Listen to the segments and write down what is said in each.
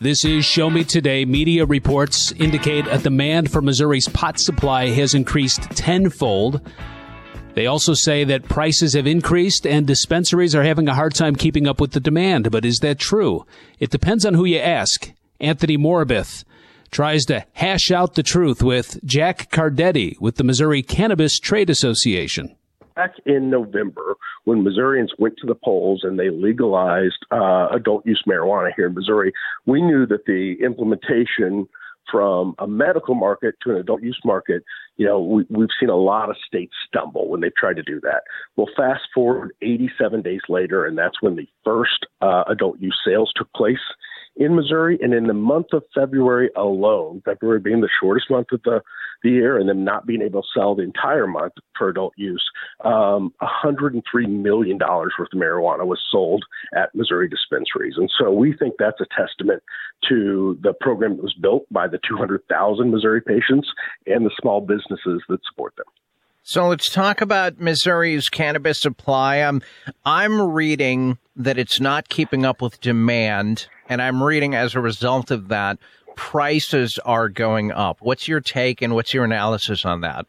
This is Show Me Today. Media reports indicate a demand for Missouri's pot supply has increased tenfold. They also say that prices have increased and dispensaries are having a hard time keeping up with the demand. But is that true? It depends on who you ask. Anthony Morabith tries to hash out the truth with Jack Cardetti with the Missouri Cannabis Trade Association back in November when Missourians went to the polls and they legalized uh, adult use marijuana here in Missouri, we knew that the implementation from a medical market to an adult use market, you know, we, we've seen a lot of states stumble when they've tried to do that. Well, fast forward 87 days later, and that's when the first uh, adult use sales took place in Missouri. And in the month of February alone, February being the shortest month of the, the year, and them not being able to sell the entire month for adult use, um, $103 million worth of marijuana was sold at Missouri dispensaries. And so we think that's a testament to the program that was built by the 200,000 Missouri patients and the small businesses that support them. So let's talk about Missouri's cannabis supply. I'm I'm reading that it's not keeping up with demand, and I'm reading as a result of that prices are going up. What's your take and what's your analysis on that?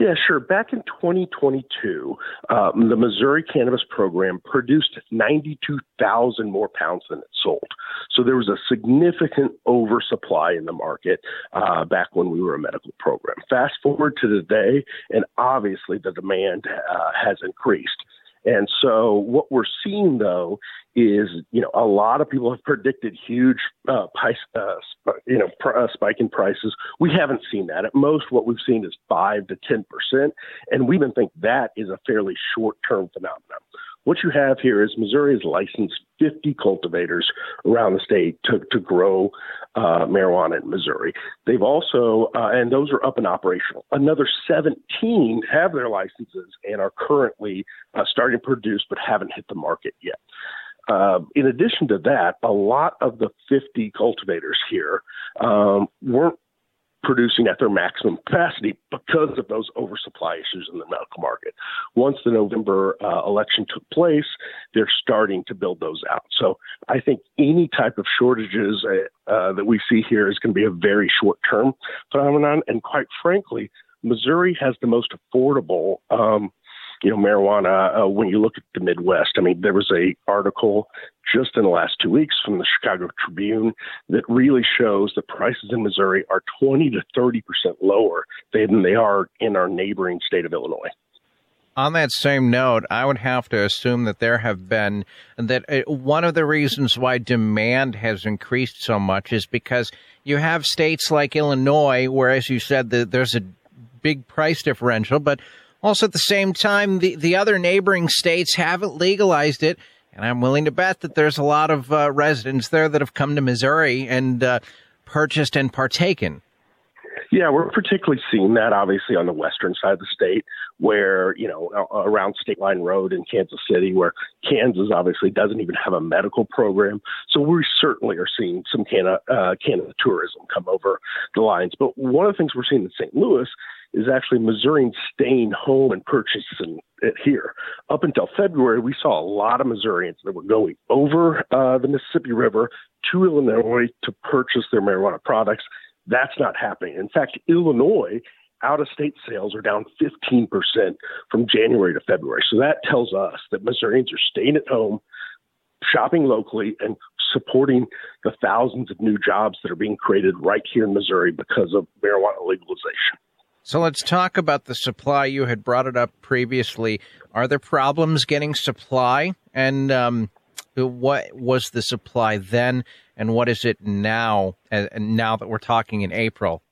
Yeah, sure. Back in 2022, um, the Missouri Cannabis Program produced 92,000 more pounds than it sold. So there was a significant oversupply in the market uh, back when we were a medical program. Fast forward to today, and obviously the demand uh, has increased. And so what we're seeing though is, you know, a lot of people have predicted huge, uh, price, uh, sp- you know, pr- uh, spike in prices. We haven't seen that. At most, what we've seen is five to ten percent, and we even think that is a fairly short-term phenomenon. What you have here is Missouri has licensed 50 cultivators around the state to, to grow uh, marijuana in Missouri. They've also, uh, and those are up and operational. Another 17 have their licenses and are currently uh, starting to produce but haven't hit the market yet. Uh, in addition to that, a lot of the 50 cultivators here um, weren't producing at their maximum capacity because of those oversupply issues in the medical market. Once the November uh, election took place, they're starting to build those out. So I think any type of shortages uh, uh, that we see here is going to be a very short term phenomenon. And quite frankly, Missouri has the most affordable um, you know, marijuana uh, when you look at the Midwest. I mean, there was a article just in the last two weeks from the Chicago Tribune that really shows the prices in Missouri are 20 to 30 percent lower than they are in our neighboring state of Illinois. On that same note, I would have to assume that there have been that uh, one of the reasons why demand has increased so much is because you have states like Illinois, where, as you said, the, there's a big price differential, but also, at the same time, the, the other neighboring states haven't legalized it. And I'm willing to bet that there's a lot of uh, residents there that have come to Missouri and uh, purchased and partaken. Yeah, we're particularly seeing that obviously on the western side of the state, where you know around State Line Road in Kansas City, where Kansas obviously doesn't even have a medical program. So we certainly are seeing some Canada, uh, Canada tourism come over the lines. But one of the things we're seeing in St. Louis is actually Missourians staying home and purchasing it here. Up until February, we saw a lot of Missourians that were going over uh, the Mississippi River to Illinois to purchase their marijuana products. That's not happening. In fact, Illinois out of state sales are down 15% from January to February. So that tells us that Missourians are staying at home, shopping locally, and supporting the thousands of new jobs that are being created right here in Missouri because of marijuana legalization. So let's talk about the supply. You had brought it up previously. Are there problems getting supply? And um, what was the supply then, and what is it now? And now that we're talking in April.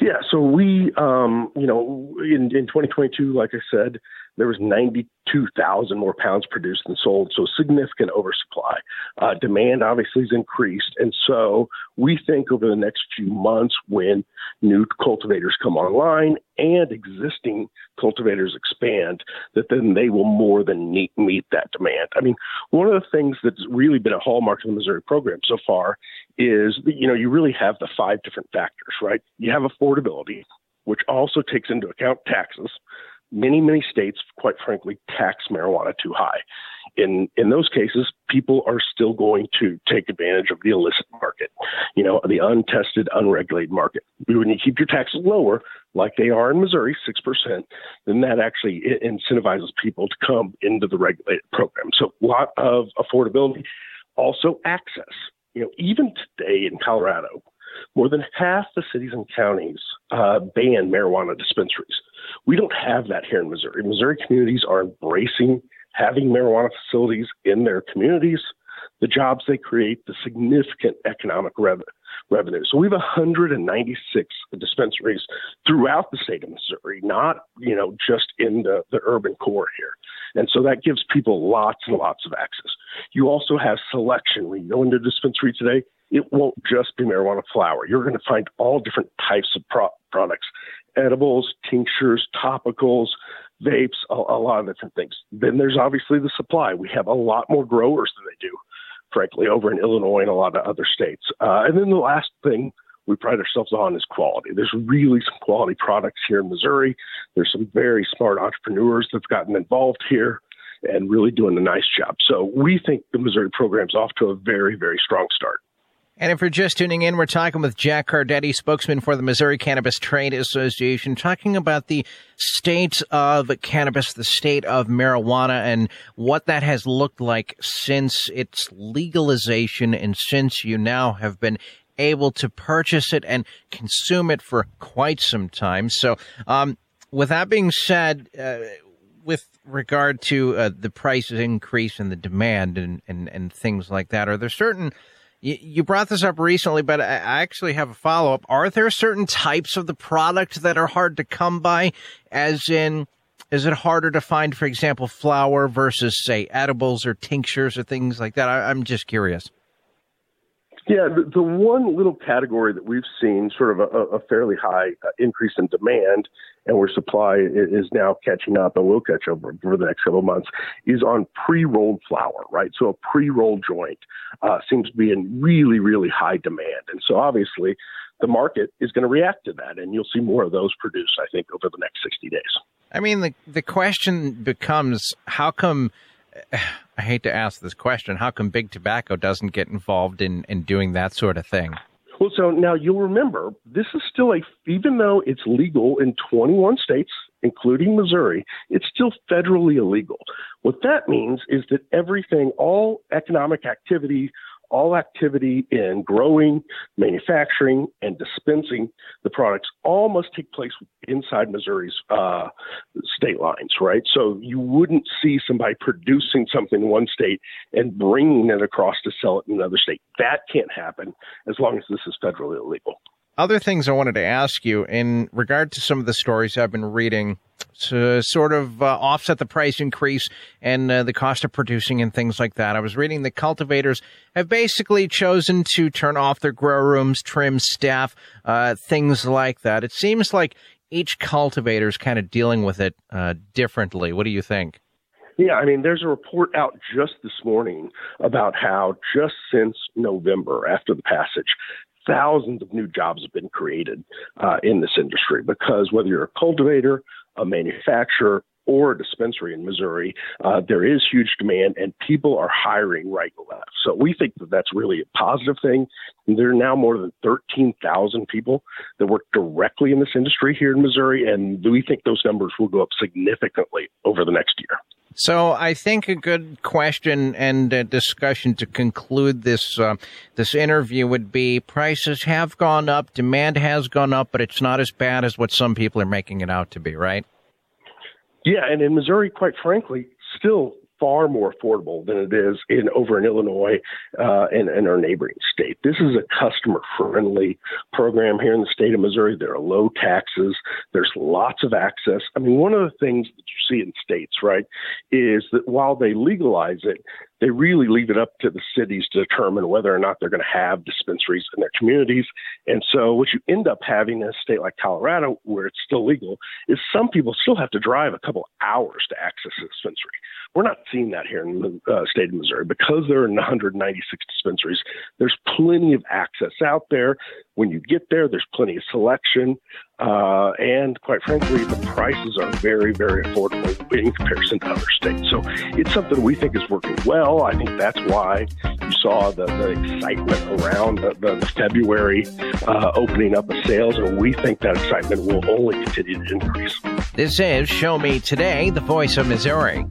Yeah, so we, um, you know, in, in 2022, like I said, there was 92,000 more pounds produced than sold, so significant oversupply. Uh, demand obviously has increased, and so we think over the next few months, when new cultivators come online and existing cultivators expand, that then they will more than meet, meet that demand. I mean, one of the things that's really been a hallmark of the Missouri program so far is that, you know you really have the five different factors, right? You have affordability, which also takes into account taxes many, many states, quite frankly, tax marijuana too high. In in those cases, people are still going to take advantage of the illicit market, you know, the untested, unregulated market. When you keep your taxes lower, like they are in Missouri, 6%, then that actually incentivizes people to come into the regulated program. So a lot of affordability, also access. You know, even today in Colorado, more than half the cities and counties uh, ban marijuana dispensaries. We don't have that here in Missouri. Missouri communities are embracing having marijuana facilities in their communities, the jobs they create, the significant economic revenue. So we have 196 dispensaries throughout the state of Missouri, not you know just in the, the urban core here, and so that gives people lots and lots of access. You also have selection. When you go into a dispensary today, it won't just be marijuana flower. You're going to find all different types of pro- products edibles, tinctures, topicals, vapes, a, a, lot of different things. Then there's obviously the supply. We have a lot more growers than they do, frankly, over in Illinois and a lot of other states. Uh, and then the last thing we pride ourselves on is quality. There's really some quality products here in Missouri. There's some very smart entrepreneurs that've gotten involved here and really doing a nice job. So we think the Missouri program's off to a very, very strong start. And if you're just tuning in, we're talking with Jack Cardetti, spokesman for the Missouri Cannabis Trade Association, talking about the state of cannabis, the state of marijuana, and what that has looked like since its legalization and since you now have been able to purchase it and consume it for quite some time. So, um, with that being said, uh, with regard to uh, the price increase and the demand and, and, and things like that, are there certain you brought this up recently, but I actually have a follow up. Are there certain types of the product that are hard to come by? As in, is it harder to find, for example, flower versus, say, edibles or tinctures or things like that? I, am just curious. Yeah, the, the, one little category that we've seen sort of a, a fairly high uh, increase in demand, and where supply is now catching up and will catch up over the next couple of months, is on pre-rolled flower, right? So a pre-rolled joint uh, seems to be in really, really high demand, and so obviously the market is going to react to that, and you'll see more of those produced, I think, over the next 60 days. I mean, the the question becomes, how come? I hate to ask this question. How come big tobacco doesn't get involved in, in doing that sort of thing? Well, so now you'll remember this is still a, even though it's legal in 21 states, including Missouri, it's still federally illegal. What that means is that everything, all economic activity, all activity in growing, manufacturing, and dispensing the products all must take place inside Missouri's uh, state lines, right? So you wouldn't see somebody producing something in one state and bringing it across to sell it in another state. That can't happen as long as this is federally illegal other things I wanted to ask you in regard to some of the stories I've been reading to sort of uh, offset the price increase and uh, the cost of producing and things like that. I was reading the cultivators have basically chosen to turn off their grow rooms, trim staff, uh, things like that. It seems like each cultivator is kind of dealing with it uh, differently. What do you think? Yeah, I mean, there's a report out just this morning about how just since November, after the passage, thousands of new jobs have been created uh, in this industry because whether you're a cultivator, a manufacturer, or a dispensary in Missouri, uh, there is huge demand and people are hiring right and left. So we think that that's really a positive thing. And there are now more than 13,000 people that work directly in this industry here in Missouri, and we think those numbers will go up significantly over. So I think a good question and discussion to conclude this uh, this interview would be: prices have gone up, demand has gone up, but it's not as bad as what some people are making it out to be, right? Yeah, and in Missouri, quite frankly, still far more affordable than it is in over in Illinois uh, and, and our neighboring state. This is a customer friendly program here in the state of Missouri. There are low taxes. There's lots of access. I mean, one of the things that you see in states, right, is that while they legalize it, they really leave it up to the cities to determine whether or not they're going to have dispensaries in their communities. And so, what you end up having in a state like Colorado, where it's still legal, is some people still have to drive a couple hours to access a dispensary. We're not seeing that here in the uh, state of Missouri because there are 196 dispensaries. There's plenty of access out there. When you get there, there's plenty of selection. Uh, and quite frankly, the prices are very, very affordable in comparison to other states. So it's something we think is working well. I think that's why you saw the, the excitement around the, the, February uh, opening up of sales, and we think that excitement will only continue to increase. This is Show Me Today, the voice of Missouri.